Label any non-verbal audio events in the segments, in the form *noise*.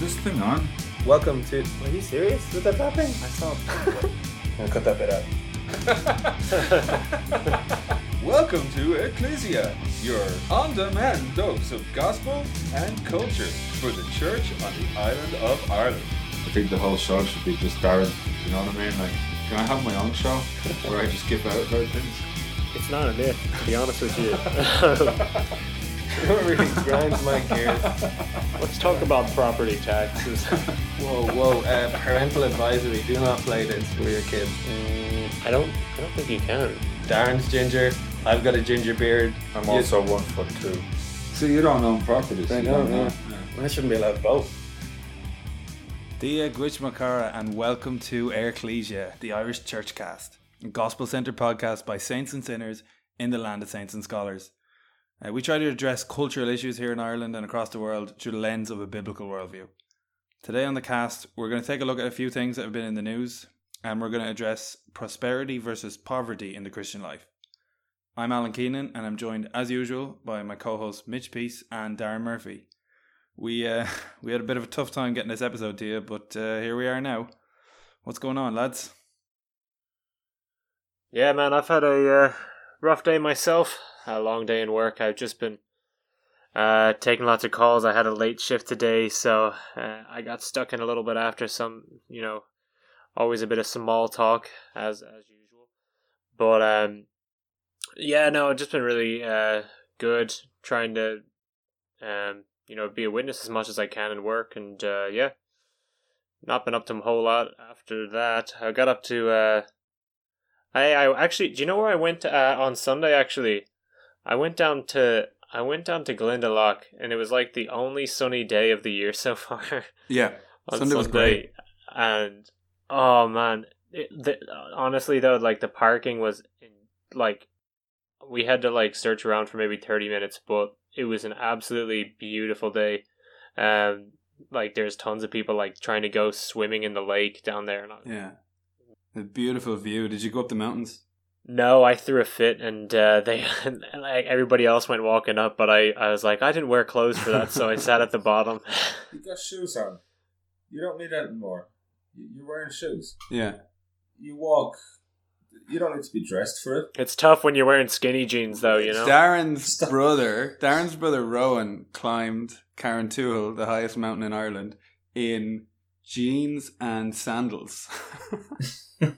this thing on? Welcome to. Are you serious with that tapping? I saw. I'll *laughs* cut that bit out. *laughs* Welcome to Ecclesia, your on-demand dose of gospel and culture for the church on the island of Ireland. I think the whole show should be just Darren. You know what I mean? Like, can I have my own show where I just give out about things? It's not a myth, to be honest with you. *laughs* It really grinds my gears. Let's talk about property taxes. *laughs* Whoa, whoa! Uh, parental advisory: Do not play this for your kids. Mm, I don't. I don't think you can. Darren's ginger. I've got a ginger beard. I'm You- also one foot two. So you don't own properties? I you don't know. know. I shouldn't be allowed both. Dia Gwich Makara and welcome to Ecclesia, the Irish Churchcast, a gospel centre podcast by saints and sinners in the land of saints and scholars. Uh, we try to address cultural issues here in Ireland and across the world through the lens of a biblical worldview. Today on the cast, we're going to take a look at a few things that have been in the news, and we're going to address prosperity versus poverty in the Christian life. I'm Alan Keenan, and I'm joined, as usual, by my co hosts Mitch Peace and Darren Murphy. We uh, *laughs* we had a bit of a tough time getting this episode to you, but uh, here we are now. What's going on, lads? Yeah, man, I've had a uh, rough day myself. A long day in work. I've just been uh, taking lots of calls. I had a late shift today, so uh, I got stuck in a little bit after some, you know, always a bit of small talk as as usual. But um, yeah, no, it's just been really uh good trying to um you know be a witness as much as I can in work, and uh, yeah, not been up to a whole lot after that. I got up to uh. I, I actually, do you know where I went uh, on Sunday? Actually, I went down to I went down to Glendalough, and it was like the only sunny day of the year *laughs* so far. Yeah, on Sunday was great. and oh man, it, the, honestly though, like the parking was in, like we had to like search around for maybe thirty minutes, but it was an absolutely beautiful day. Um, like there's tons of people like trying to go swimming in the lake down there, and I, yeah. A beautiful view. Did you go up the mountains? No, I threw a fit, and uh, they *laughs* like everybody else went walking up, but I, I was like, I didn't wear clothes for that, so I sat at the bottom. *laughs* You got shoes on. You don't need that anymore. You- You're wearing shoes. Yeah. You walk. You don't need to be dressed for it. It's tough when you're wearing skinny jeans, though, you know. Darren's Stop. brother, Darren's brother Rowan climbed Carrauntoohil, the highest mountain in Ireland, in jeans and sandals. *laughs*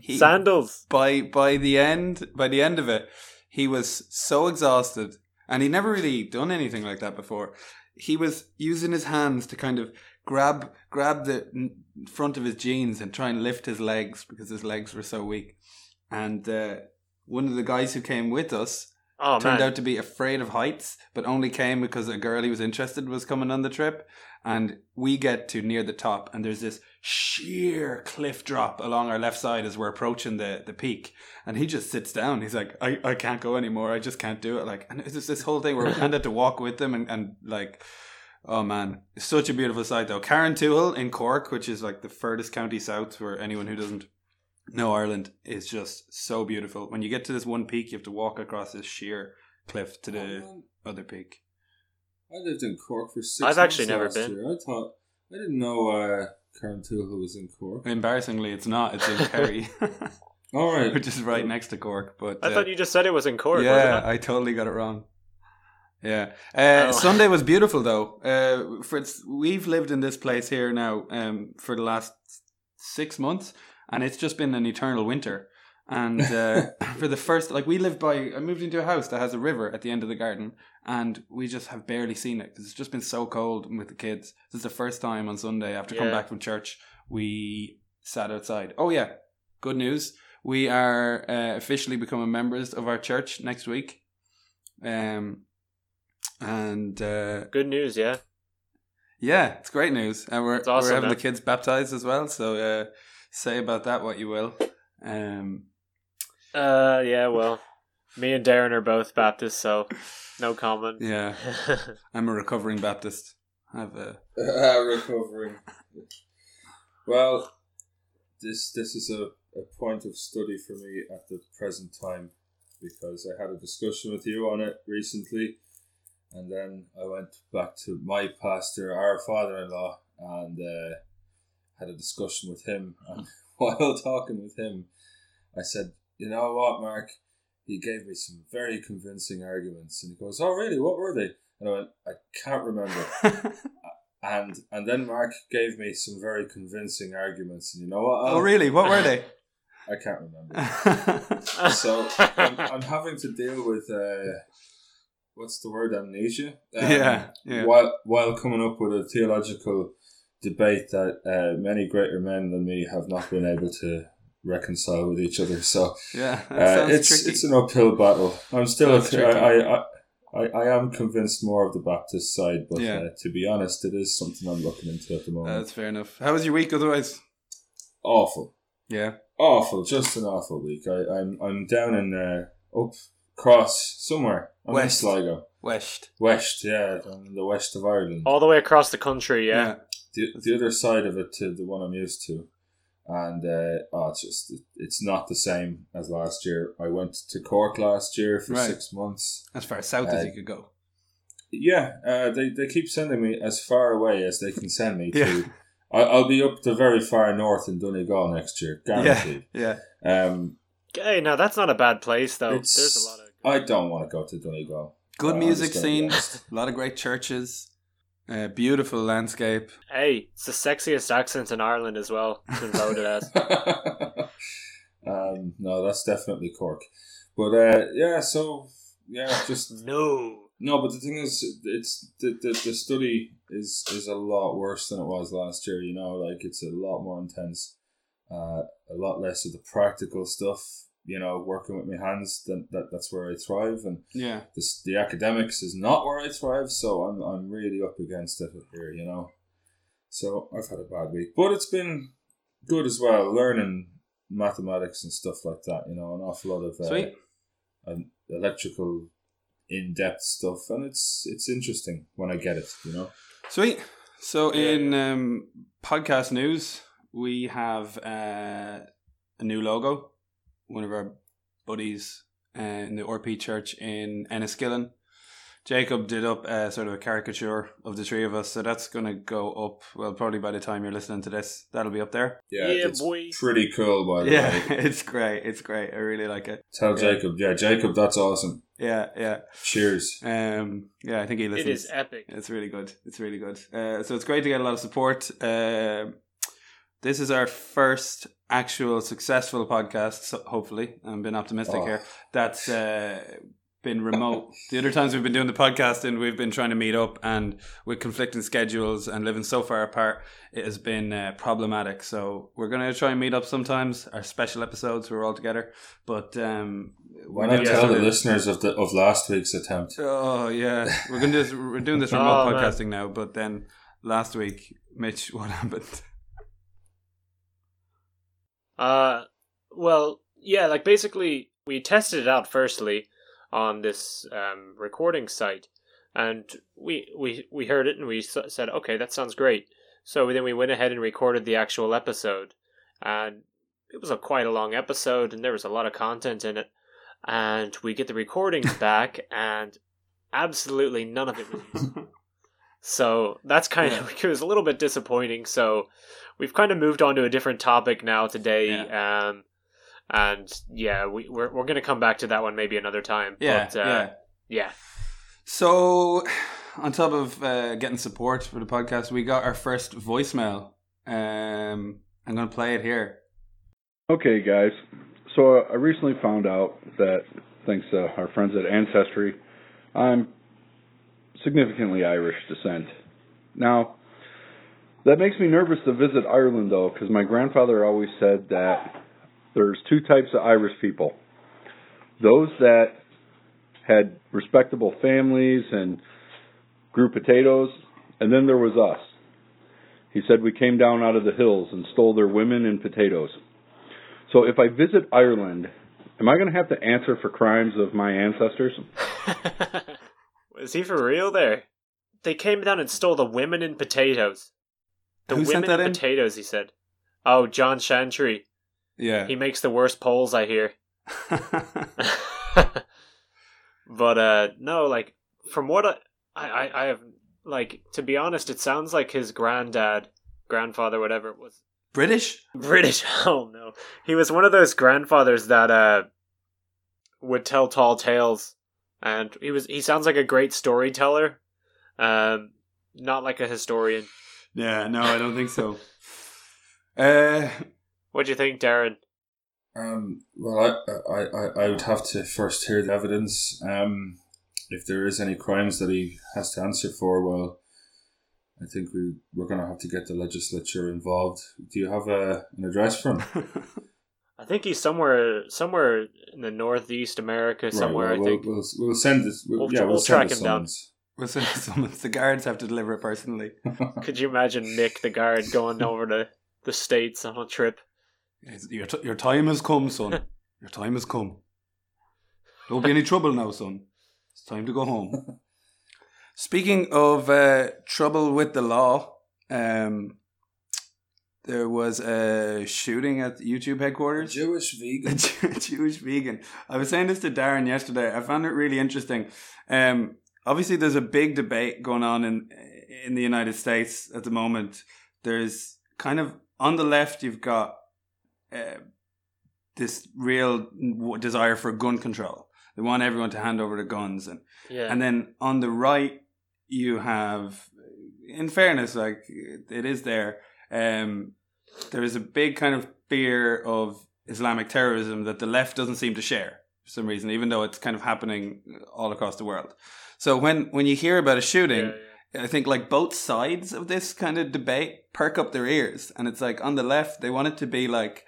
He- Sandals. by by the end by the end of it, he was so exhausted, and he'd never really done anything like that before. He was using his hands to kind of grab grab the front of his jeans and try and lift his legs because his legs were so weak. And uh, one of the guys who came with us Oh turned man, out to be afraid of heights, but only came because a girl he was interested was coming on the trip. And we get to near the top, and there's this sheer cliff drop along our left side as we're approaching the, the peak. And he just sits down. He's like, I, I can't go anymore. I just can't do it. Like, and it's just this whole thing where we *laughs* kind of to walk with them and, and like, oh man, it's such a beautiful sight though. Carrauntoohil in Cork, which is like the furthest county south for anyone who doesn't know Ireland, is just so beautiful. When you get to this one peak, you have to walk across this sheer cliff to the man. other peak. I lived in Cork for six. I've actually never last been. Year. I thought I didn't know uh, Carrauntoohil was in Cork. Embarrassingly, it's not. It's in *laughs* Kerry, All right, which is right next to Cork. But I uh, thought you just said it was in Cork. yeah. I totally got it wrong. Yeah, uh, Oh. Sunday was beautiful though. Uh, for it's, we've lived in this place here now um, for the last six months, and it's just been an eternal winter. And uh, *laughs* for the first, like we live by, I moved into a house that has a river at the end of the garden, and we just have barely seen it because it's just been so cold with the kids. This is the first time on Sunday after coming back from church we sat outside. Oh yeah, good news! We are uh, officially becoming members of our church next week. Um, and uh, Good news, yeah. yeah, it's great news, and we're It's awesome, we're having man. the kids baptized as well. So uh, say about that what you will. Um, Uh, yeah. Well, me and Darren are both Baptists, so no comment. yeah, *laughs* I'm a recovering Baptist. I've a *laughs* uh, recovering. Well, this this is a, a point of study for me at the present time because I had a discussion with you on it recently, and then I went back to my pastor, our father-in-law, and uh, had a discussion with him. *laughs* And while talking with him, I said, "You know what, Mark? He gave me some very convincing arguments." And he goes, "Oh, really? What were they?" And I went, "I can't remember." *laughs* and and then Mark gave me some very convincing arguments. And you know what? oh, really? What were they? *laughs* I can't remember. so I'm, I'm having to deal with uh, what's the word amnesia. Um, Yeah, yeah. While while coming up with a theological debate that uh, many greater men than me have not been able to reconcile with each other. So yeah, that uh, it's tricky. it's an uphill battle. I'm still Sounds I. I, I I I am convinced more of the Baptist side, but Yeah. uh, to be honest, it is something I'm looking into at the moment. That's fair enough. How was your week otherwise? awful. Yeah. awful, just an awful week. I, I'm I'm down in uh, up cross somewhere. I'm West. in Sligo, West. west, yeah, down in the west of Ireland. All the way across the country, yeah. The, the other side of it to the one I'm used to, and uh, oh, it's just it's not the same as last year. I went to Cork last year for Right. six months. As far south as Uh, you could go. Yeah, uh, they they keep sending me as far away as they can send me *laughs* Yeah. to. I, I'll be up to very far north in Donegal next year, Yeah. guaranteed. Yeah. Um, Hey, now that's not a bad place though. There's a lot of I don't want to go to Donegal. Good Uh, music just scene. *laughs* A lot of great churches. Uh, beautiful landscape. Hey, it's the sexiest accent in Ireland as well. It's been voted as. *laughs* um, no, that's definitely Cork. But uh, yeah, so yeah, just *laughs* No. no. But the thing is, it's the, the the study is is a lot worse than it was last year. You know, like it's a lot more intense, uh, a lot less of the practical stuff. You know, working with my hands. That, that that's where I thrive, and Yeah. this, the academics is not where I thrive, so I'm I'm really up against it here, you know. So I've had a bad week, but it's been good as well, learning mathematics and stuff like that. You know, an awful lot of uh, Sweet. um, electrical, in depth stuff, and it's it's interesting when I get it. You know. Sweet. So in um, podcast news, we have uh, a new logo. One of our buddies uh, in the RP Church in Enniskillen. Jacob did up uh, sort of a caricature of the three of us, so that's going to go up. Well, probably by the time you're listening to this, that'll be up there. Yeah, Yeah, it's boy. pretty cool. By the Yeah, way, *laughs* it's great. It's great. I really like it. tell Yeah. Jacob. Yeah, Jacob, that's awesome. Yeah, yeah. Cheers. Um, yeah, I think he listens. It is epic. It's really good. It's really good. Uh, so it's great to get a lot of support. Uh, this is our first actual successful podcast. So hopefully, I'm being optimistic Oh. here. That's uh, been *laughs* remote. The other times we've been doing the podcasting, we've been trying to meet up, and with conflicting schedules and living so far apart, it has been uh, problematic. So we're gonna try and meet up sometimes. Our special episodes, we're all together. But um, Why we're not doing tell the listeners of the of last week's attempt? Oh yeah, we're gonna. We're doing this *laughs* remote Oh, man. podcasting now. But then last week, Mitch, *laughs* what happened? Uh, well, yeah, like basically we tested it out firstly on this um, recording site, and we we we heard it and we said, okay, that sounds great. So then we went ahead and recorded the actual episode, and it was a quite a long episode, and there was a lot of content in it. And we get the recordings *laughs* back, and absolutely none of it was. *laughs* So that's kind of *laughs* it was a little bit disappointing. So we've kind of moved on to a different topic now today. Um, and yeah, we we're we're gonna come back to that one maybe another time. Yeah, but, uh, yeah. yeah. So, *sighs* on top of uh, getting support for the podcast, we got our first voicemail. Um, I'm going to play it here. Okay, guys. So uh, I recently found out that, thanks to our friends at Ancestry, I'm significantly Irish descent. Now, that makes me nervous to visit Ireland, though, because my grandfather always said that there's two types of Irish people those that had respectable families and grew potatoes, and then there was us. He said we came down out of the hills and stole their women and potatoes. So if I visit Ireland, am I going to have to answer for crimes of my ancestors? *laughs* Is he for real there? They came down and stole the women and potatoes. The Who women sent that and in? potatoes, he said. Oh, John Chantry. Yeah. He makes the worst polls, I hear. *laughs* *laughs* but uh no, like from what I I, I have like to be honest, it sounds like his granddad, grandfather, whatever it was British? British. *laughs* Oh no, he was one of those grandfathers that uh would tell tall tales, and he was he sounds like a great storyteller, um, not like a historian. Yeah, no, I don't think so. uh, What do you think, Darren? Um, well, I, I, I, I would have to first hear the evidence. Um, if there is any crimes that he has to answer for, well, I think we we're going to have to get the legislature involved. Do you have a, an address for him? *laughs* I think he's somewhere somewhere in the northeast America somewhere. Right, well, I think. we'll, we'll, we'll send this. We'll, We'll- yeah, we'll, we'll send track the him down. Summons. we'll send summons. The guards have to deliver it personally. *laughs* Could you imagine Mick the guard going over to the states on a trip? It's- Your, t- your time has come, son. *laughs* Your time has come. Don't be any trouble now, son. It's time to go home. *laughs* Speaking of uh, trouble with the law, um, there was a shooting at YouTube headquarters. Jewish vegan. a Jew- Jewish vegan. I was saying this to Darren yesterday. I found it really interesting. Um, obviously, there's a big debate going on in in the United States at the moment. There's kind of on the left, you've got uh, this real desire for gun control. They want everyone to hand over the guns, and Yeah. and then on the right, you have, in fairness, like it is there. Um, there is a big kind of fear of Islamic terrorism that the left doesn't seem to share for some reason, even though it's kind of happening all across the world. So when when you hear about a shooting, Yeah, I think like both sides of this kind of debate perk up their ears, and it's like on the left they want it to be like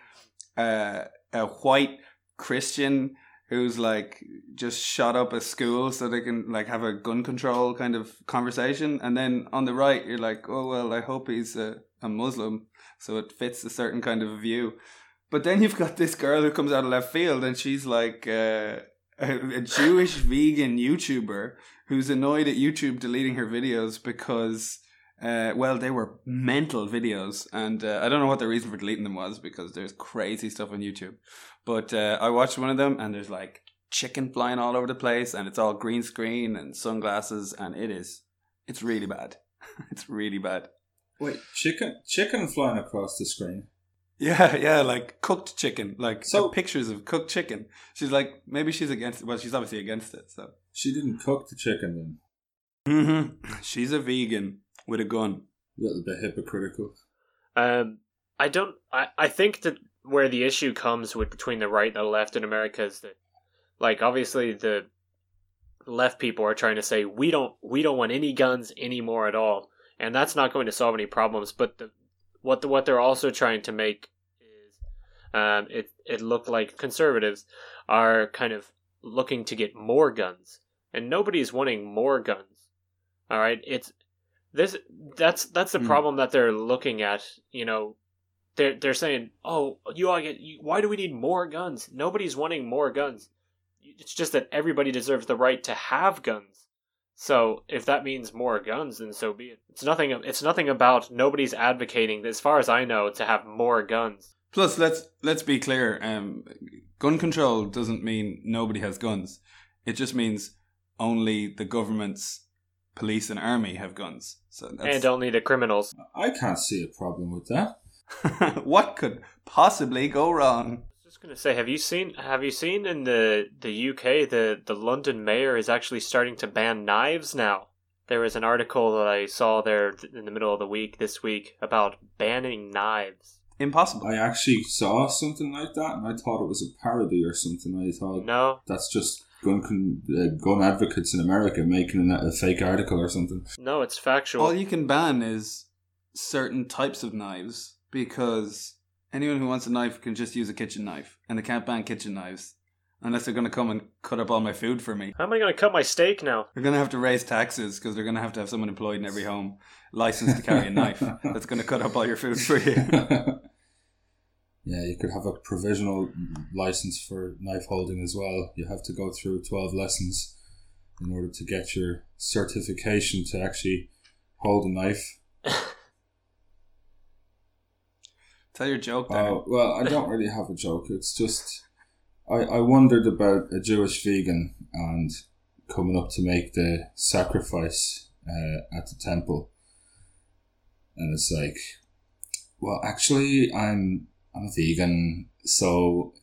uh, a white Christian who's like just shot up a school so they can like have a gun control kind of conversation, and then on the right you're like, oh well, I hope he's a, a Muslim, so it fits a certain kind of view. But then you've got this girl who comes out of left field, and she's like uh, a, Jewish vegan YouTuber who's annoyed at YouTube deleting her videos because, uh, well, they were mental videos, and uh, I don't know what the reason for deleting them was because there's crazy stuff on YouTube. But uh, I watched one of them, and there's like chicken flying all over the place, and it's all green screen and sunglasses, and it is, it's really bad. *laughs* it's really bad. Wait, chicken, chicken flying across the screen. Yeah, *laughs* yeah, like cooked chicken, like So- pictures of cooked chicken. She's like, maybe she's against. Well, she's obviously against it. So, She didn't cook the chicken then. mm-hmm. *laughs* she's a vegan with a gun. A little bit hypocritical. Um, I don't. I, I think that where the issue comes with between the right and the left in America is that, like, obviously the left people are trying to say we don't we don't want any guns anymore at all, and that's not going to solve any problems. But the what the, what they're also trying to make is, um, it it look like conservatives are kind of looking to get more guns, and nobody's wanting more guns. All right, it's this that's that's the Hmm. problem that they're looking at. You know, they're they're saying, "Oh, you all get. You, why do we need more guns? Nobody's wanting more guns. It's just that everybody deserves the right to have guns. So if that means more guns, then so be it. It's nothing. It's nothing about nobody's advocating, as far as I know, to have more guns. Plus, let's let's be clear. Um, gun control doesn't mean nobody has guns. It just means only the government's police and army have guns. So that's and only the criminals. I can't see a problem with that. *laughs* what could possibly go wrong? I was just gonna say, have you seen? Have you seen in the the UK the the London mayor is actually starting to ban knives now. There was an article that I saw there in the middle of the week this week about banning knives. Impossible. I actually saw something like that, and I thought it was a parody or something. I thought No, that's just gun con- uh, gun advocates in America making a, a fake article or something. no, it's factual. All you can ban is certain types of knives because anyone who wants a knife can just use a kitchen knife, and they can't ban kitchen knives unless they're going to come and cut up all my food for me. How am I gonna cut my steak now? They're going to have to raise taxes because they're going to have to have someone employed in every home licensed to carry a knife *laughs* that's going to cut up all your food for you. *laughs* yeah, you could have a provisional license for knife holding as well. You have to go through 12 lessons in order to get your certification to actually hold a knife. *laughs* Tell your joke there. Uh, well, I don't really have a joke. It's just I, I wondered about a Jewish vegan and coming up to make the sacrifice uh, at the temple, and it's like, well, actually, I'm I'm a vegan, so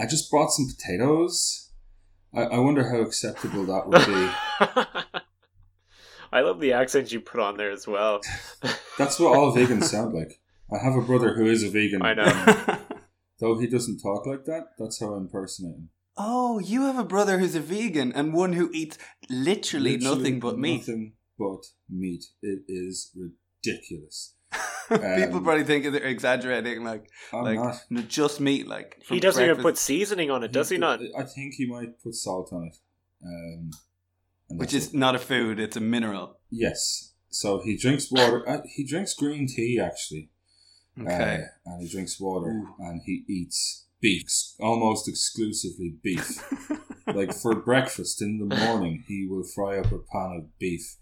I just brought some potatoes. I, I wonder how acceptable that would be. *laughs* I love the accent you put on there as well. That's what all vegans sound like. I have a brother who is a vegan. I know. *laughs* though he doesn't talk like that, that's how I impersonate him. oh, you have a brother who's a vegan and one who eats literally, Literally nothing but meat. Nothing but meat. It is ridiculous. *laughs* People Um, probably think they're exaggerating, like I'm like not. no, just meat. Like he doesn't even put seasoning on it, does he not? I think he might put salt on it. Um, which that's is not a food; it's a mineral. Yes. So he drinks water. Uh, he drinks green tea actually. Okay. Uh, and he drinks water Ooh. and he eats beef, almost exclusively beef. *laughs* like for breakfast in the morning, he will fry up a pan of beef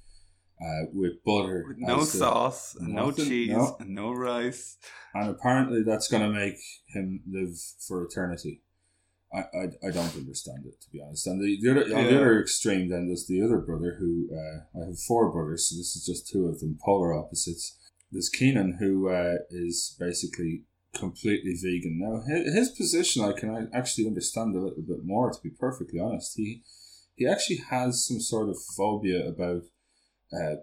uh, with butter. With no sauce, and no cheese, no. and no rice. And apparently that's going to make him live for eternity. I, I, I don't understand it, to be honest. And the, the other, on the other extreme, then, there's the other brother who, uh, I have four brothers, so this is just two of them, polar opposites. There's Keenan, who uh, is basically completely vegan. Now, his, his position I can actually understand a little bit more, to be perfectly honest. He, he actually has some sort of phobia about uh,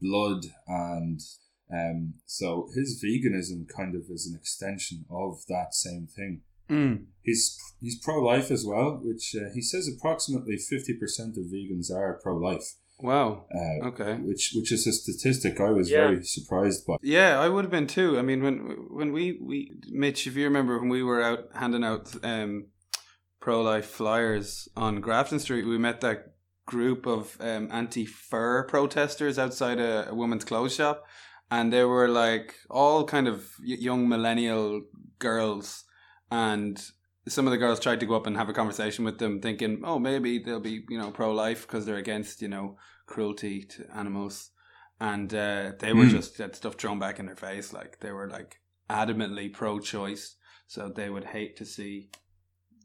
blood and um, so his veganism kind of is an extension of that same thing. Mm. He's he's pro life as well, which uh, he says approximately fifty percent of vegans are pro life. Wow. Uh, Okay. Which which is a statistic I was Yeah. very surprised by. Yeah, I would have been too. I mean, when when we we Mitch, if you remember when we were out handing out um, pro life flyers on Grafton Street, we met that group of um, anti fur protesters outside a, a woman's clothes shop, and they were like all kind of young millennial girls, and some of the girls tried to go up and have a conversation with them, thinking, oh, maybe they'll be you know pro life because they're against you know cruelty to animals and uh, they were Hmm. just had stuff thrown back in their face. Like they were like adamantly pro-choice, so they would hate to see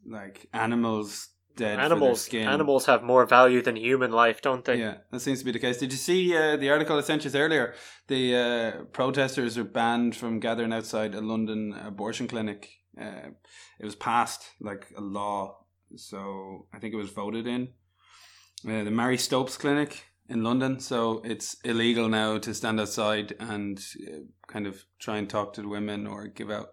like animals dead. Animals skin. animals have more value than human life, don't they? Yeah, that seems to be the case. Did you see uh, the article I sent you earlier? The uh, protesters are banned from gathering outside a London abortion clinic. Uh, it was passed like a law, so I think it was voted in. Uh, the Marie Stopes Clinic in London, so it's illegal now to stand outside and uh, kind of try and talk to the women or give out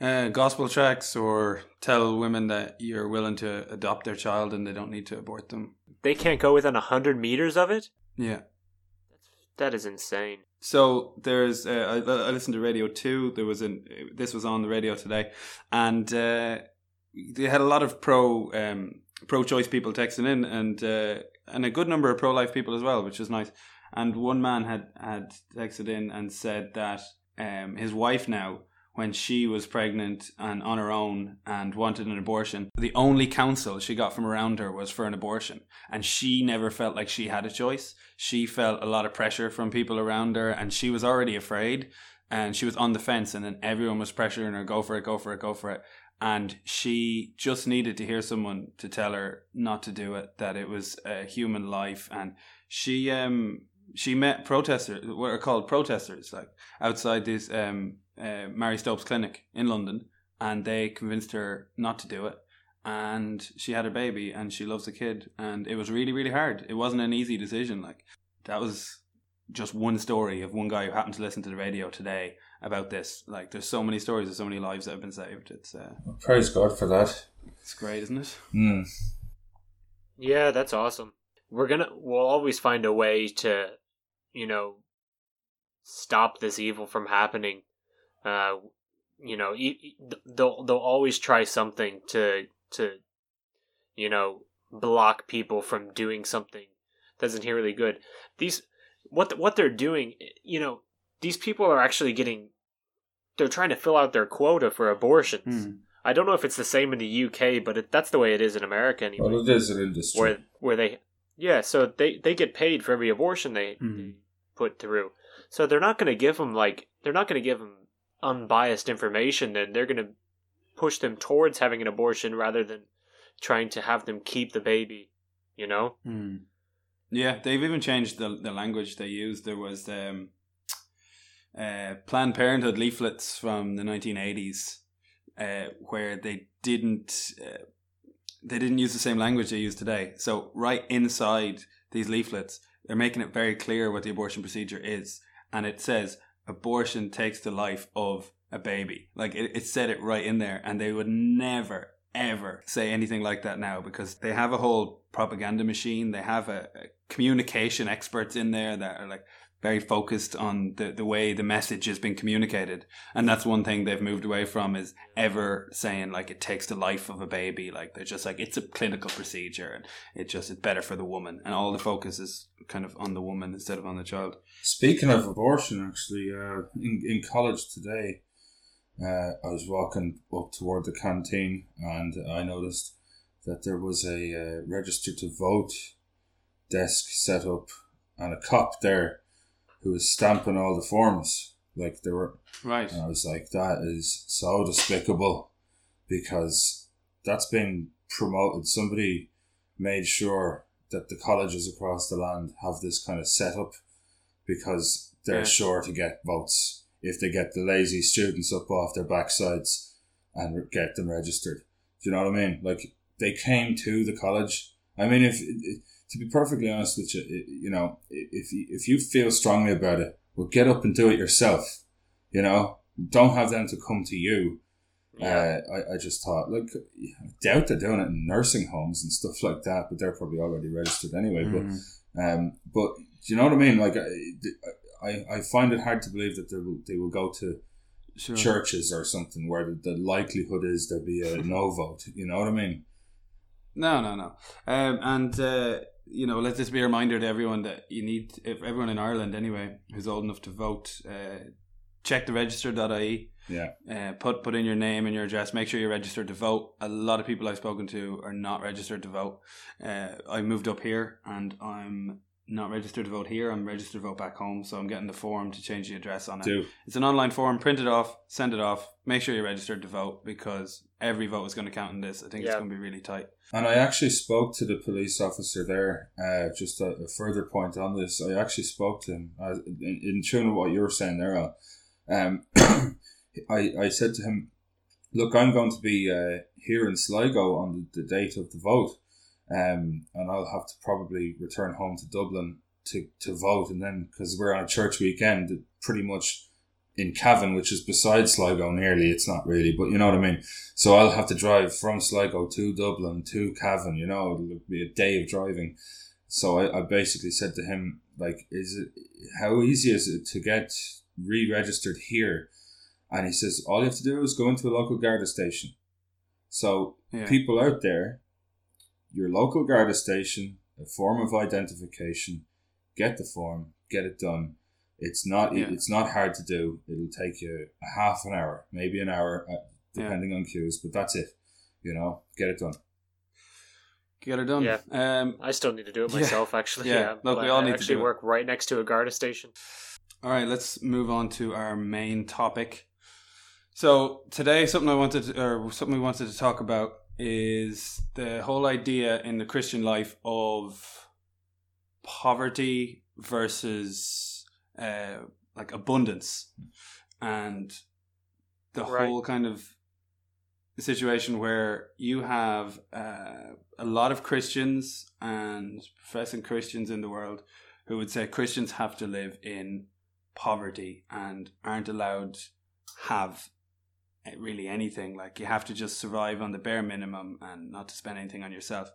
uh, gospel tracts or tell women that you're willing to adopt their child and they don't need to abort them. They can't go within a hundred meters of it. Yeah. That is insane. So there's, uh, I, I listened to Radio Two. There was an this was on the radio today, and uh, they had a lot of pro um, pro choice people texting in, and uh, and a good number of pro life people as well, which is nice. And one man had had texted in and said that um, his wife now, when she was pregnant and on her own and wanted an abortion, the only counsel she got from around her was for an abortion, and she never felt like she had a choice. She felt a lot of pressure from people around her, and she was already afraid, and she was on the fence, and then everyone was pressuring her, "Go for it, go for it, go for it." And she just needed to hear someone to tell her not to do it, that it was a human life, and she um she met protesters, what are called protesters, like outside this um uh, Marie Stopes clinic in London, and they convinced her not to do it. And she had her baby, and she loves the kid, and it was really, really hard. It wasn't an easy decision. Like that was just one story of one guy who happened to listen to the radio today about this. Like there's so many stories of so many lives that have been saved. It's uh, Praise God for that. it's great, isn't it? Hmm. Yeah, that's awesome. We're gonna we'll always find a way to, you know, stop this evil from happening. Uh, you know, they'll they'll always try something to to, you know, block people from doing something that's inherently good. These what the, what they're doing, you know, these people are actually getting. They're trying to fill out their quota for abortions. Hmm. I don't know if it's the same in the UK, but it, that's the way it is in America anyway Well, it is an industry. where where they yeah so they they get paid for every abortion they, Mhm. they put through so they're not going to give them like they're not going to give them unbiased information then they're going to push them towards having an abortion rather than trying to have them keep the baby you know Hmm. Yeah, they've even changed the the language they used. There was um, uh, Planned Parenthood leaflets from the 1980s uh, where they didn't uh, they didn't use the same language they use today. So right inside these leaflets, they're making it very clear what the abortion procedure is, and it says abortion takes the life of a baby. Like it, it said it right in there, and they would never ever say anything like that now because they have a whole propaganda machine. They have a, a communication experts in there that are like very focused on the, the way the message has been communicated. And that's one thing they've moved away from is ever saying like it takes the life of a baby. Like they're just like it's a clinical procedure and it just it's better for the woman. And all the focus is kind of on the woman instead of on the child. Speaking of abortion, actually, uh, in, in college today, uh, I was walking up toward the canteen and I noticed that there was a uh, register to vote desk set up and a cop there who was stamping all the forms. Like there were, Right. and I was like, that is so despicable because that's been promoted. Somebody made sure that the colleges across the land have this kind of setup because they're Yeah. sure to get votes if they get the lazy students up off their backsides and get them registered. Do you know what I mean? Like they came to the college. I mean, if to be perfectly honest with you, you know, if you, if you feel strongly about it, well, get up and do it yourself. You know, don't have them to come to you. Uh, I, I just thought, look, I doubt they're doing it in nursing homes and stuff like that, but they're probably already registered anyway. Mm. But um, but do you know what I mean? Like, I, I, I find it hard to believe that they will they will go to Sure. churches or something where the, the likelihood is there'll be a *laughs* no vote. You know what I mean? No, no, no. Um, and uh, you know, let this be a reminder to everyone that you need, if everyone in Ireland anyway who's old enough to vote, uh, check the register.ie. Yeah. Uh, put put in your name and your address. Make sure you're registered to vote. A lot of people I've spoken to are not registered to vote. Uh, I moved up here and I'm not registered to vote here. I'm registered to vote back home. So I'm getting the form to change the address on it. Do It's an online form. Print it off. Send it off. Make sure you're registered to vote because every vote is going to count in this. I think it's Yeah. going to be really tight. And I actually spoke to the police officer there. Uh, just a, a further point on this, I actually spoke to him uh, in, in tune with what you were saying there. Al. Um, *coughs* I I said to him, "Look, I'm going to be uh, here in Sligo on the, the date of the vote, um, and I'll have to probably return home to Dublin to, to vote, and then because we're on a church weekend, pretty much." In Cavan, which is beside Sligo, nearly it's not really, but you know what I mean. So I'll have to drive from Sligo to Dublin to Cavan, you know, it'll be a day of driving. So I, I basically said to him, like, is it how easy is it to get re registered here? And he says, all you have to do is go into a local Garda station. So Yeah. people out there, your local Garda station, a form of identification, get the form, get it done. It's not Yeah. it's not hard to do. It'll take you a half an hour, maybe an hour, uh, Yeah. depending on queues, but that's it. You know, get it done. Get it done. Yeah. Um, I still need to do it *laughs* Yeah. myself, actually. Yeah. Yeah, Look, but we all I need to actually do it. work right next to a Garda station. All right, let's move on to our main topic. So today, something I wanted, to, or something we wanted to talk about, is the whole idea in the Christian life of poverty versus uh, like abundance, and the Right. whole kind of situation where you have uh, a lot of Christians and professing Christians in the world who would say Christians have to live in poverty and aren't allowed have really anything like you have to just survive on the bare minimum and not to spend anything on yourself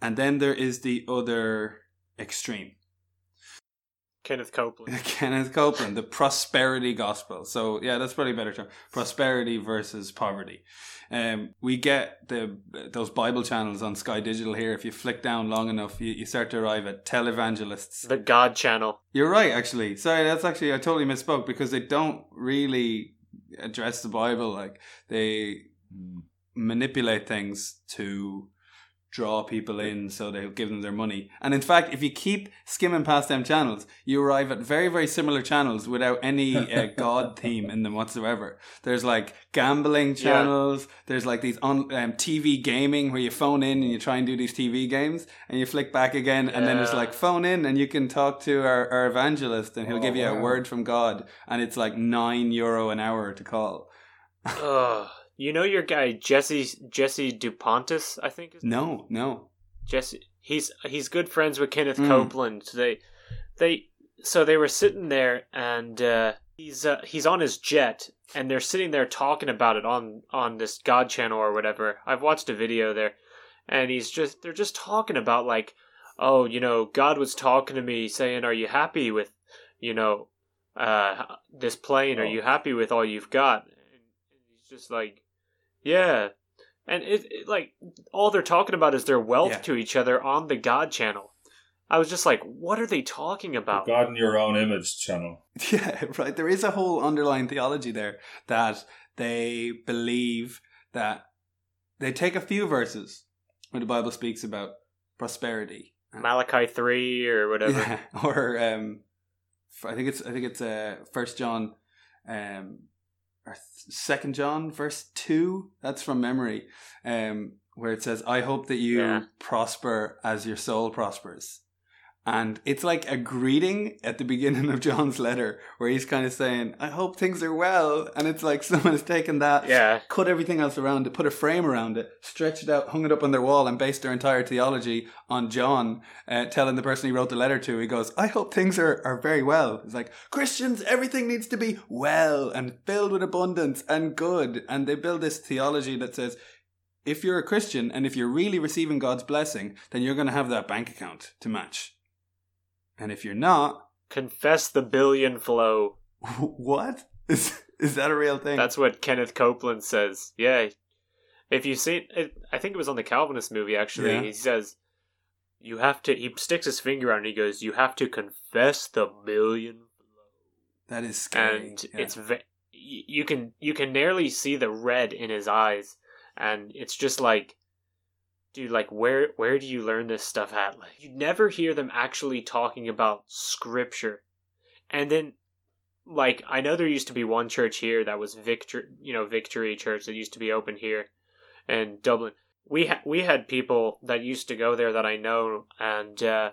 and then there is the other extreme *laughs* Kenneth Copeland. *laughs* Kenneth Copeland, the prosperity gospel. So yeah, that's probably a better term. Prosperity versus poverty. Um, we get the those Bible channels on Sky Digital here. If you flick down long enough, you, you start to arrive at televangelists. The God Channel. You're right, actually. Sorry, that's actually I totally misspoke because they don't really address the Bible. Like they hmm. manipulate things to draw people in so they'll give them their money. And in fact, if you keep skimming past them channels, you arrive at very, very similar channels without any uh, *laughs* God theme in them whatsoever. There's like gambling channels. There's like these on um, TV gaming where you phone in and you try and do these TV games and you flick back again. And then there's Yeah. like phone in and you can talk to our, our evangelist and he'll Oh, give you a word from God. And it's like nine euro an hour to call. *laughs* You know your guy Jesse Jesse Duplantis, I think. Is No, no. Jesse. He's he's good friends with Kenneth Mm. Copeland. They they so they were sitting there and uh, he's uh, he's on his jet and they're sitting there talking about it on on this God channel or whatever. I've watched a video there, and he's just they're just talking about like, oh, you know, God was talking to me saying, "Are you happy with, you know, uh, this plane? Are Oh. you happy with all you've got?" And he's just like, "Yeah." And it, it like all they're talking about is their wealth Yeah. to each other on the God channel. I was just like, what are they talking about? God in Your Own Image channel. *laughs* Yeah, right. There is a whole underlying theology there that they believe that they take a few verses where the Bible speaks about prosperity. Malachi three or whatever. Yeah, *laughs* or um, I think it's I think it's uh, First John, um, or Second John, verse two. That's from memory, um, where it says, "I hope that you Yeah. prosper as your soul prospers." And it's like a greeting at the beginning of John's letter, where he's kind of saying, "I hope things are well," and it's like *laughs* someone has taken that, Yeah. cut everything else around it, put a frame around it, stretched it out, hung it up on their wall, and based their entire theology on John uh, telling the person he wrote the letter to. He goes, I hope things are, are very well. It's like, Christians, everything needs to be well and filled with abundance and good. And they build this theology that says, if you're a Christian and if you're really receiving God's blessing, then you're going to have that bank account to match. And if you're not, Confess the billion flow. *laughs* what? Is, is that a real thing? That's what Kenneth Copeland says. Yeah. If you see it, I think it was on the Calvinist movie actually. Yeah. He says you have to he sticks his finger out and he goes, You have to confess the million that is scary. and Yeah. it's ve- you can you can nearly see the red in his eyes and it's just like dude like where where do you learn this stuff at? Like you never hear them actually talking about scripture. And then like i know there used to be one church here that was victory you know victory church that used to be open here in dublin. We ha- we had people that used to go there that i know and uh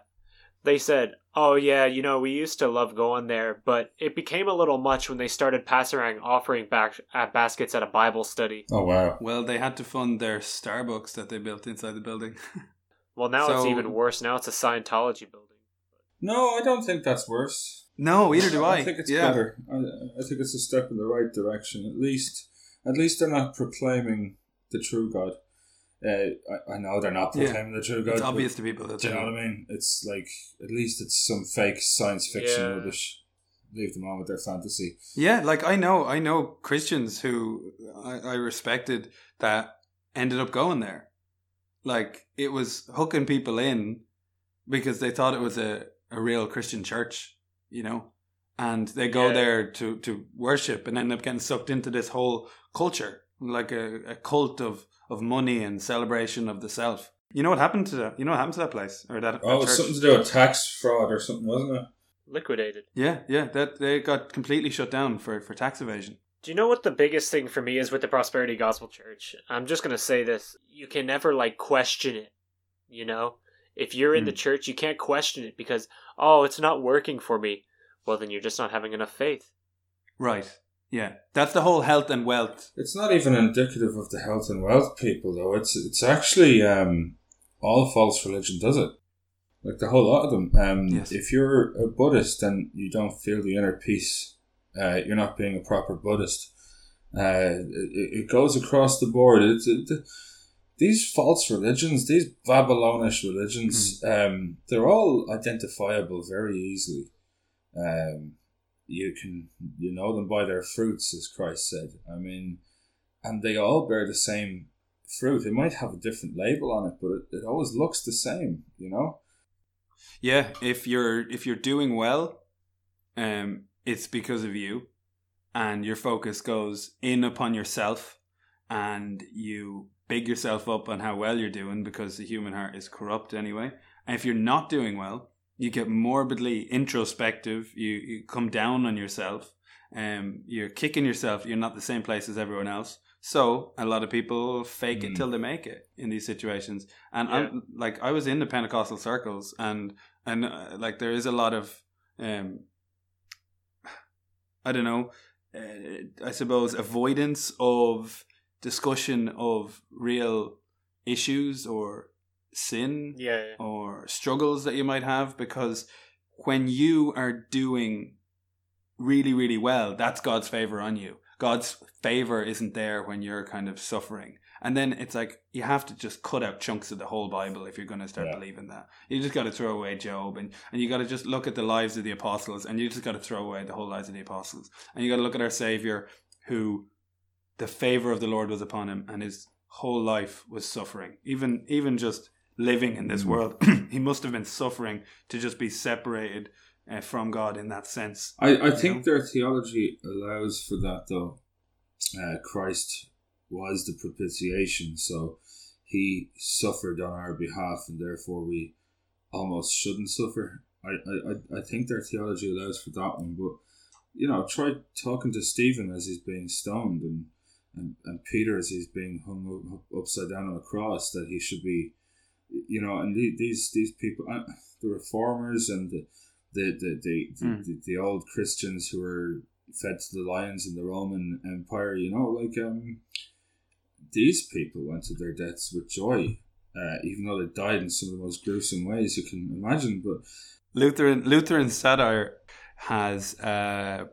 they said, "Oh yeah, you know, we used to love going there, but it became a little much when they started passing around offering back at baskets at a Bible study. Oh wow. well, they had to fund their Starbucks that they built inside the building. *laughs* Well, now it's even worse. Now it's a Scientology building. No, I don't think that's worse. no, either do I. I think it's yeah. better. I, I think it's a step in the right direction. At least, at least they're not proclaiming the true God. Uh, I, I know they're not Yeah. proclaiming the true God. It's but obvious to people that Do you know what I mean? It's like at least it's some fake science fiction Yeah. rubbish. Leave them on with their fantasy. Yeah, like I know, I know Christians who I, I respected that ended up going there. Like it was hooking people in because they thought it was a, a real Christian church, you know, and they go Yeah. there to to worship and end up getting sucked into this whole culture, like a, a cult of of money and celebration of the self. You know what happened to that? You know what happened to that place or that, that Oh, it's church? something to do with tax fraud or something, wasn't it? Liquidated. Yeah, yeah, that they got completely shut down for for tax evasion. Do you know what the biggest thing for me is with the Prosperity Gospel Church? I'm just gonna say this: you can never like question it. You know, if you're in the hmm. church, you can't question it because oh, it's not working for me. Well, then you're just not having enough faith. Right. Yeah. That's the whole health and wealth. It's not even indicative of the health and wealth people, though. It's it's actually um, all false religion does it. Like the whole lot of them. Um, Yes. If you're a Buddhist and you don't feel the inner peace, uh, you're not being a proper Buddhist. Uh, it, it goes across the board. It's, it, these false religions, these Babylonish religions, um, they're all identifiable very easily. Um, you can you know them by their fruits, as Christ said. I mean, and they all bear the same fruit. It might have a different label on it, but it, it always looks the same. You know. Yeah, if you're if you're doing well, um, it's because of you, and your focus goes in upon yourself, and you big yourself up on how well you're doing because the human heart is corrupt anyway. And if you're not doing well, you get morbidly introspective. You, you come down on yourself. Um, you're kicking yourself. You're not the same place as everyone else. So a lot of people fake it Mm. till they make it in these situations. And Yeah. I'm like, I was in the Pentecostal circles, and and uh, like there is a lot of, um, I don't know, uh, I suppose avoidance of discussion of real issues or sin Yeah, yeah. or struggles that you might have because when you are doing really really well that's god's favor on you. God's favor isn't there when you're kind of suffering. And then it's like you have to just cut out chunks of the whole bible if you're going to start Yeah. believing that. You just got to throw away job and, and you got to just look at the lives of the apostles and you just got to throw away the whole lives of the apostles. And you got to look at our savior who the favor of the lord was upon him and his whole life was suffering. Even even just living in this Mm. world *clears throat* he must have been suffering to just be separated uh, from god in that sense I, I think know? their theology allows for that, though. Uh, Christ was the propitiation, so he suffered on our behalf, and therefore we almost shouldn't suffer. I, I, I- think their theology allows for that one, but you know, try talking to Stephen as he's being stoned, and and, and Peter as he's being hung up, upside down on a cross, that he should be, you know, and the- these these people, uh, the reformers and the the the the, the, Mm. the, the old Christians who were fed to the lions in the Roman Empire, you know, like um, these people went to their deaths with joy, uh, even though they died in some of the most gruesome ways you can imagine. But Lutheran Lutheran satire has uh,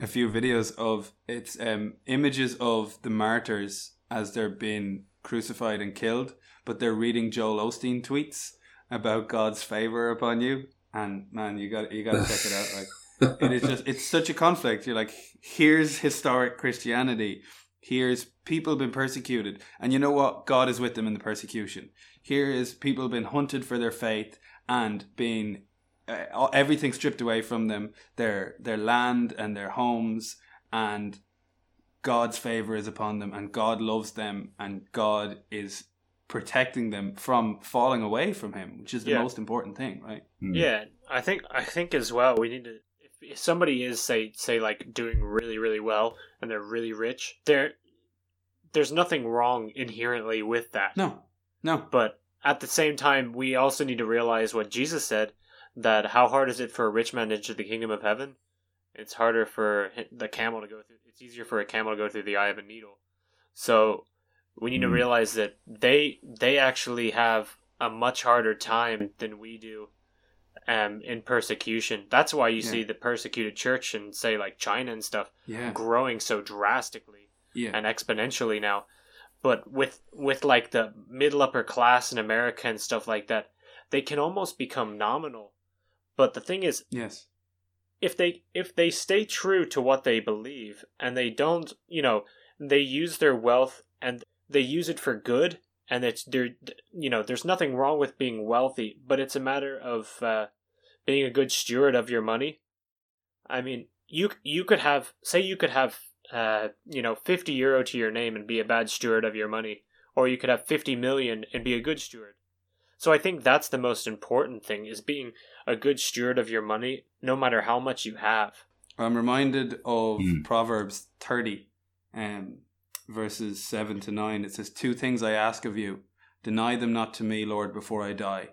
a few videos of its um, images of the martyrs as they're being crucified and killed, but they're reading Joel Osteen tweets about God's favor upon you. And man, you got you got to check it out. Like *laughs* it is just it's such a conflict. You're like, here's historic Christianity. Here's people been persecuted, and you know what? God is with them in the persecution. Here is people been hunted for their faith and being uh, everything stripped away from them, their their land and their homes, and God's favor is upon them, and God loves them, and God is protecting them from falling away from Him, which is the Yeah. most important thing, right? mm, Yeah, I think I think as well we need to. If, if somebody is say say like doing really really well and they're really rich, there there's nothing wrong inherently with that. No, no, But at the same time, we also need to realize what Jesus said: that how hard is it for a rich man to enter the kingdom of heaven? It's harder for the camel to go through. It's easier for a camel to go through the eye of a needle. So we need to Mm. realize that they they actually have a much harder time than we do um, in persecution. That's why you Yeah. see the persecuted church in say like China and stuff yeah, growing so drastically yeah, and exponentially now. But with with like the middle upper class in America and stuff like that, they can almost become nominal. But the thing is, yes, if they if they stay true to what they believe and they don't, you know, they use their wealth and they use it for good and it's there you know, there's nothing wrong with being wealthy, but it's a matter of uh, being a good steward of your money. I mean, you you could have say you could have uh, you know, 50 euro to your name and be a bad steward of your money, or you could have 50 million and be a good steward. So I think that's the most important thing is being a good steward of your money no matter how much you have. I'm reminded of Mm. Proverbs 30, um, verses 7 to 9. It says, Two things I ask of you. Deny them not to me, Lord, before I die.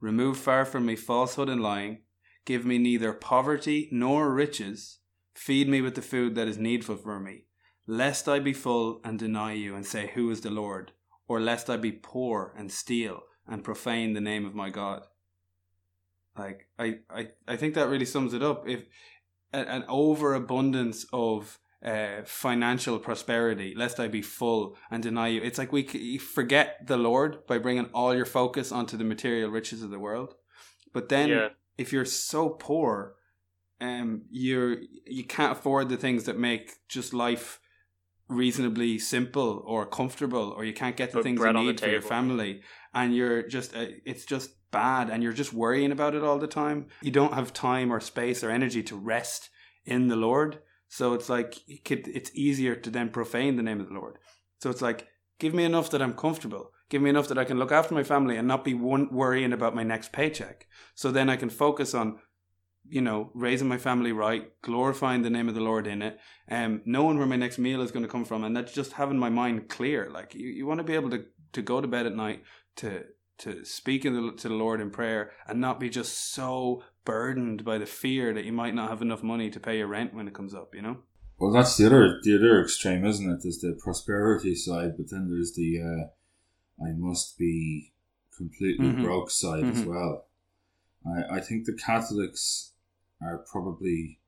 Remove far from me falsehood and lying. Give me neither poverty nor riches. Feed me with the food that is needful for me. Lest I be full and deny you and say, Who is the Lord? Or lest I be poor and steal and profane the name of my God. Like, I, I, I think that really sums it up. If a- an overabundance of uh, financial prosperity, lest I be full and deny you. It's like we you forget the Lord by bringing all your focus onto the material riches of the world. But then, Yeah. if you're so poor, um, you're you can't afford the things that make just life reasonably simple or comfortable, or you can't get the Put things you bread on the need for your family, and you're just uh, it's just bad, and you're just worrying about it all the time. You don't have time or space or energy to rest in the Lord. So it's like it could, it's easier to then profane the name of the Lord. So it's like Give me enough that I'm comfortable. Give me enough that I can look after my family and not be one worrying about my next paycheck. So then I can focus on, you know, raising my family right, glorifying the name of the Lord in it, um, knowing where my next meal is going to come from, and that's just having my mind clear. Like you, you want to be able to to go to bed at night to to speak the, to the Lord in prayer and not be just so burdened by the fear that you might not have enough money to pay your rent when it comes up. You know. Well, that's the other the other extreme, isn't it? There's the prosperity side, but then there's the uh, I must be completely Mhm. broke side as Mhm. well. I, I think the Catholics are probably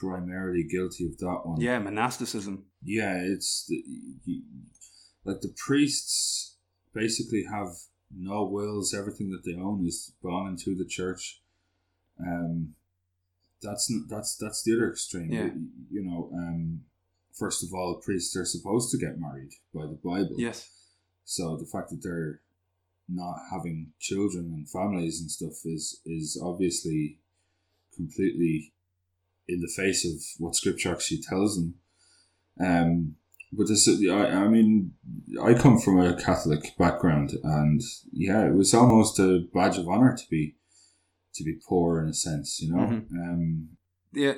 primarily guilty of that one. Yeah, monasticism. Yeah, it's the, you, like the priests basically have no wills. Everything that they own is belonging to the church. Um, that's that's that's the other extreme. Yeah. You, you know, um, first of all, priests are supposed to get married by the Bible. Yes. So the fact that they're not having children and families and stuff is is obviously completely in the face of what Scripture actually tells them. Um, but this, I, I mean, I come from a Catholic background, and yeah, it was almost a badge of honor to be to be poor in a sense, you know. Mhm. Um, Yeah,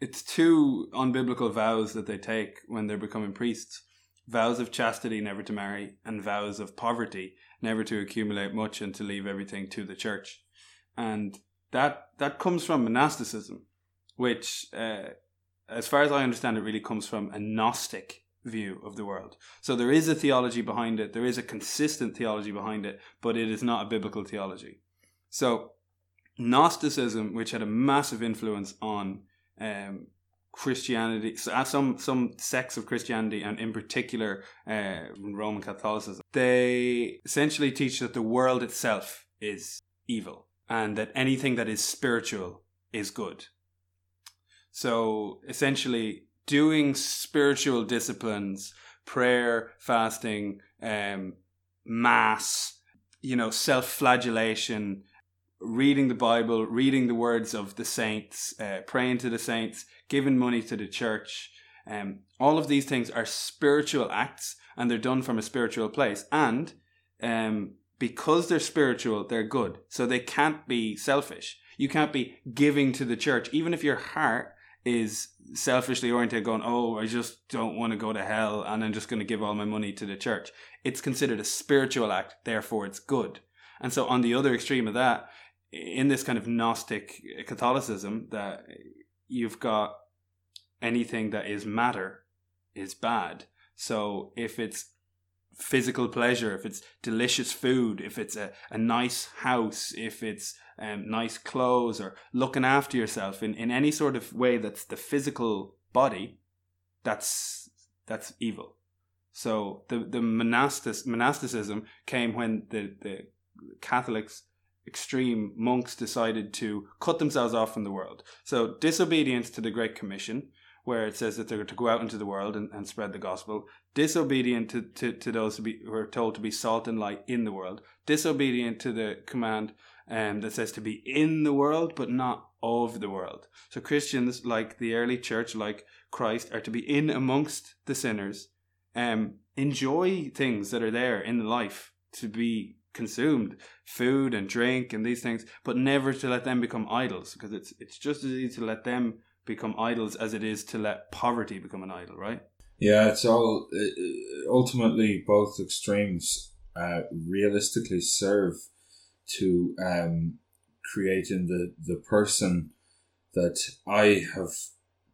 it's two unbiblical vows that they take when they're becoming priests vows of chastity, never to marry, and vows of poverty, never to accumulate much and to leave everything to the church. And that that comes from monasticism, which, uh, as far as I understand it, really comes from a Gnostic view of the world. So there is a theology behind it, there is a consistent theology behind it, but it is not a biblical theology. So Gnosticism, which had a massive influence on um, Christianity, uh, some some sects of Christianity, and in particular uh, Roman Catholicism, they essentially teach that the world itself is evil and that anything that is spiritual is good. So essentially, doing spiritual disciplines, prayer, fasting, um, mass, you know, self-flagellation, reading the Bible, reading the words of the saints, uh, praying to the saints, giving money to the church. Um, all of these things are spiritual acts and they're done from a spiritual place. And um, because they're spiritual, they're good. So they can't be selfish. You can't be giving to the church, even if your heart is selfishly oriented, going, Oh, I just don't want to go to hell and I'm just going to give all my money to the church. It's considered a spiritual act, therefore it's good. And so on the other extreme of that, in this kind of Gnostic Catholicism, that you've got anything that is matter is bad. So if it's physical pleasure, if it's delicious food, if it's a, a nice house, if it's um, nice clothes or looking after yourself in, in any sort of way that's the physical body, that's that's evil. So the the monastic monasticism came when the, the Catholics extreme monks decided to cut themselves off from the world. So disobedience to the Great Commission, where it says that they're to go out into the world and, and spread the gospel, disobedient to, to, to those who, be, who are told to be salt and light in the world, disobedient to the command um, that says to be in the world but not of the world. So Christians, like the early church, like Christ, are to be in amongst the sinners, um, enjoy things that are there in life to be consumed, food and drink and these things, but never to let them become idols, because it's it's just as easy to let them become idols as it is to let poverty become an idol, right? Yeah, it's all uh, ultimately both extremes uh, realistically serve to um, creating the the person that I have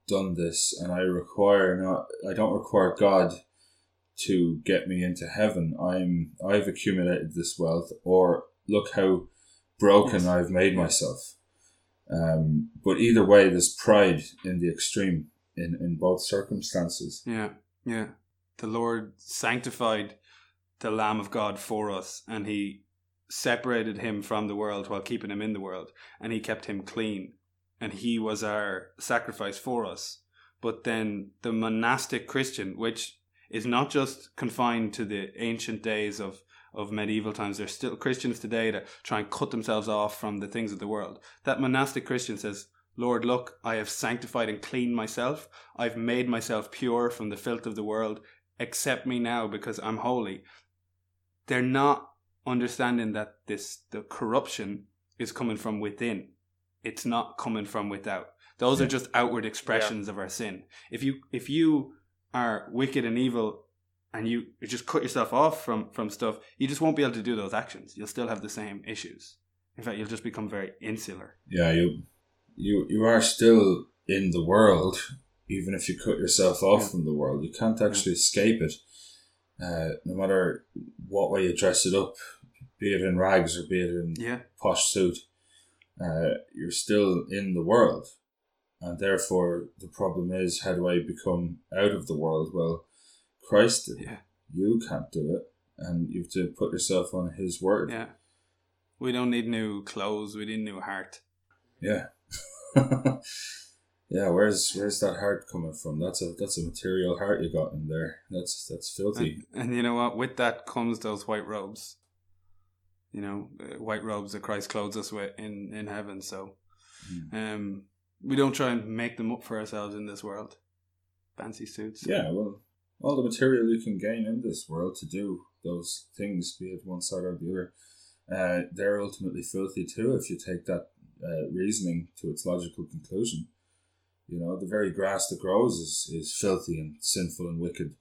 done this and I require not I don't require God to get me into heaven. I'm I've accumulated this wealth or look how broken Yes. I've made myself. Um, but either way, there's pride in the extreme in, in both circumstances. Yeah, yeah. The Lord sanctified the Lamb of God for us, and He separated him from the world while keeping him in the world, and He kept him clean, and He was our sacrifice for us. But then the monastic Christian, which is not just confined to the ancient days of of medieval times. There's still Christians today that try and cut themselves off from the things of the world. That monastic Christian says, Lord, look, I have sanctified and cleaned myself. I've made myself pure from the filth of the world. accept me now because I'm holy. They're not understanding that this the corruption is coming from within. It's not coming from without. Those are hmm. just outward expressions of our sin. If you if you are wicked and evil and you, you just cut yourself off from from stuff, you just won't be able to do those actions. You'll still have the same issues. In fact, you'll just become very insular. Yeah, you you you are still in the world, even if you cut yourself off Yeah. from the world. You can't actually escape it. Uh, no matter what way you dress it up, be it in rags or be it in Yeah. posh suit, uh, you're still in the world. And therefore, the problem is, how do I become out of the world? Well, Christ did. it. Yeah. You can't do it. And you have to put yourself on His word. Yeah. We don't need new clothes. We need new heart. Yeah. *laughs* yeah, where's where's that heart coming from? That's a that's a material heart you got in there. That's that's filthy. And, and you know what? With that comes those white robes. You know, uh, white robes that Christ clothes us with in, in heaven. So um, we don't try and make them up for ourselves in this world. Fancy suits. Yeah, well, all the material you can gain in this world to do those things, be it one side or the other, uh, they're ultimately filthy too. If you take that uh, reasoning to its logical conclusion, you know, the very grass that grows is, is filthy and sinful and wicked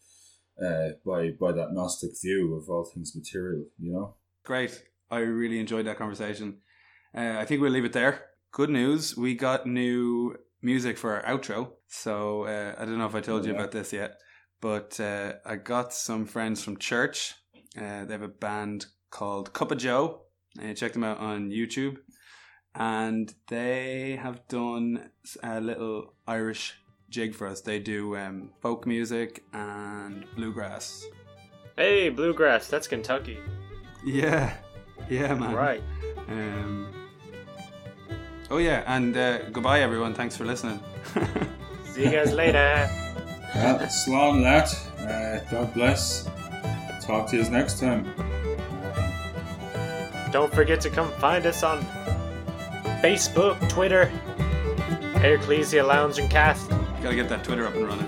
uh, by by that Gnostic view of all things material. You know. Great. I really enjoyed that conversation. Uh, I think we'll leave it there. Good news. We got new music for our outro. So uh, I don't know if I told you about this yet, but uh, I got some friends from church. Uh, they have a band called Cup of Joe. Uh, check them out on YouTube. And they have done a little Irish jig for us. They do um, folk music and bluegrass. Hey, bluegrass. That's Kentucky. Yeah, yeah, man. Right. Um, oh yeah, and uh, goodbye everyone. Thanks for listening. *laughs* See you guys later. Well, slán that. Uh, God bless. Talk to you next time. Don't forget to come find us on Facebook, Twitter, Ecclesia Lounge and Cast. Gotta get that Twitter up and running.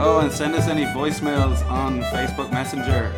Oh, and send us any voicemails on Facebook Messenger.